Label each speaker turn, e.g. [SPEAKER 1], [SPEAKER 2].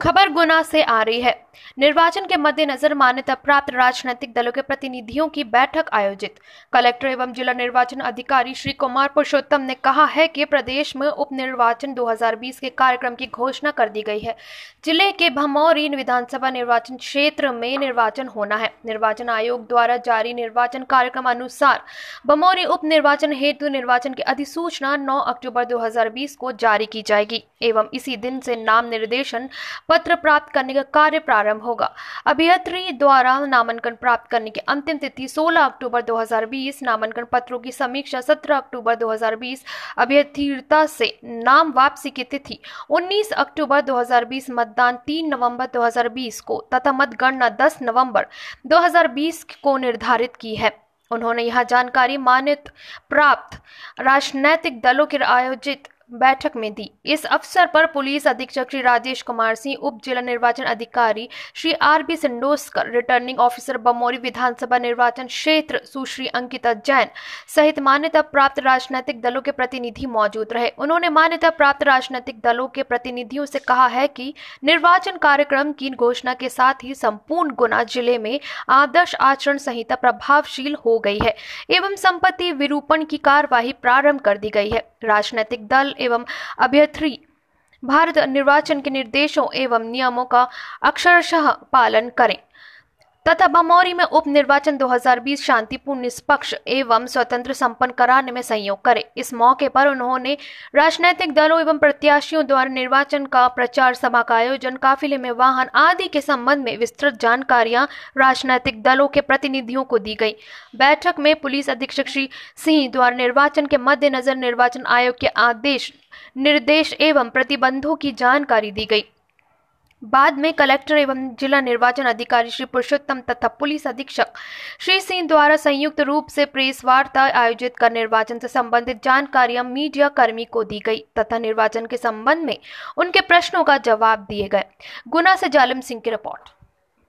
[SPEAKER 1] खबर गुना से आ रही है। निर्वाचन के मद्देनजर मान्यता प्राप्त राजनीतिक दलों के प्रतिनिधियों की बैठक आयोजित। कलेक्टर एवं जिला निर्वाचन अधिकारी श्री कुमार पुरुषोत्तम ने कहा है कि प्रदेश में उप निर्वाचन 2020 के कार्यक्रम की घोषणा कर दी गई है। ज़िले के भमौरी विधानसभा निर्वाचन क्षेत्र में निर्वाचन होना है। निर्वाचन आयोग द्वारा जारी निर्वाचन कार्यक्रम अनुसार भमौरी उप निर्वाचन हेतु निर्वाचन की अधिसूचना नौ अक्टूबर दो हज़ार बीस को जारी की जाएगी। एवं इसी दिन से नाम निर्देशन पत्र प्राप्त करने का कार्य प्रारंभ होगा। अभ्यर्थी द्वारा नामांकन प्राप्त करने की अंतिम तिथि 16 अक्टूबर 2020 नामांकन पत्रों की समीक्षा 17 अक्टूबर 2020 अभ्यर्थीता से नाम वापसी की तिथि 19 अक्टूबर 2020 मतदान 3 नवंबर 2020 को तथा मतगणना 10 नवंबर 2020 को निर्धारित की है। उन्होंने यह जानकारी मान्यता प्राप्त राजनैतिक दलों के आयोजित बैठक में दी। इस अवसर पर पुलिस अधीक्षक श्री राजेश कुमार सिंह, उप जिला निर्वाचन अधिकारी Shri R B Sindoskar, returning officer Bamori विधानसभा निर्वाचन क्षेत्र सुश्री अंकिता जैन सहित मान्यता प्राप्त राजनीतिक दलों के प्रतिनिधि मौजूद रहे। उन्होंने मान्यता प्राप्त राजनीतिक दलों के प्रतिनिधियों से कहा है कि निर्वाचन कार्यक्रम की घोषणा के साथ ही संपूर्ण गुना ज़िले में आदर्श आचरण संहिता प्रभावशील हो गई है एवं संपत्ति विरूपण की कार्यवाही प्रारंभ कर दी गई है। राजनीतिक दल एवं अभ्यर्थी। भारत निर्वाचन के निर्देशों एवं नियमों का अक्षरशः पालन करें। तथा बमौरी में उप निर्वाचन 2020 शांतिपूर्ण निष्पक्ष एवं स्वतंत्र संपन्न कराने में सहयोग करे। इस मौके पर उन्होंने राजनैतिक दलों एवं प्रत्याशियों द्वारा निर्वाचन का प्रचार सभा का आयोजन, काफिले में वाहन आदि के संबंध में विस्तृत जानकारियाँ राजनीतिक दलों के प्रतिनिधियों को दी गई। बैठक में पुलिस अधीक्षक श्री सिंह द्वारा निर्वाचन के मद्देनजर निर्वाचन आयोग के आदेश, निर्देश एवं प्रतिबंधों की जानकारी दी गई। बाद में कलेक्टर एवं जिला निर्वाचन अधिकारी श्री पुरुषोत्तम तथा पुलिस अधीक्षक श्री सिंह द्वारा संयुक्त रूप से प्रेस वार्ता आयोजित कर निर्वाचन से संबंधित जानकारियाँ मीडिया कर्मी को दी गई तथा निर्वाचन के संबंध में उनके प्रश्नों का जवाब दिए गए। गुना से जालिम सिंह की रिपोर्ट।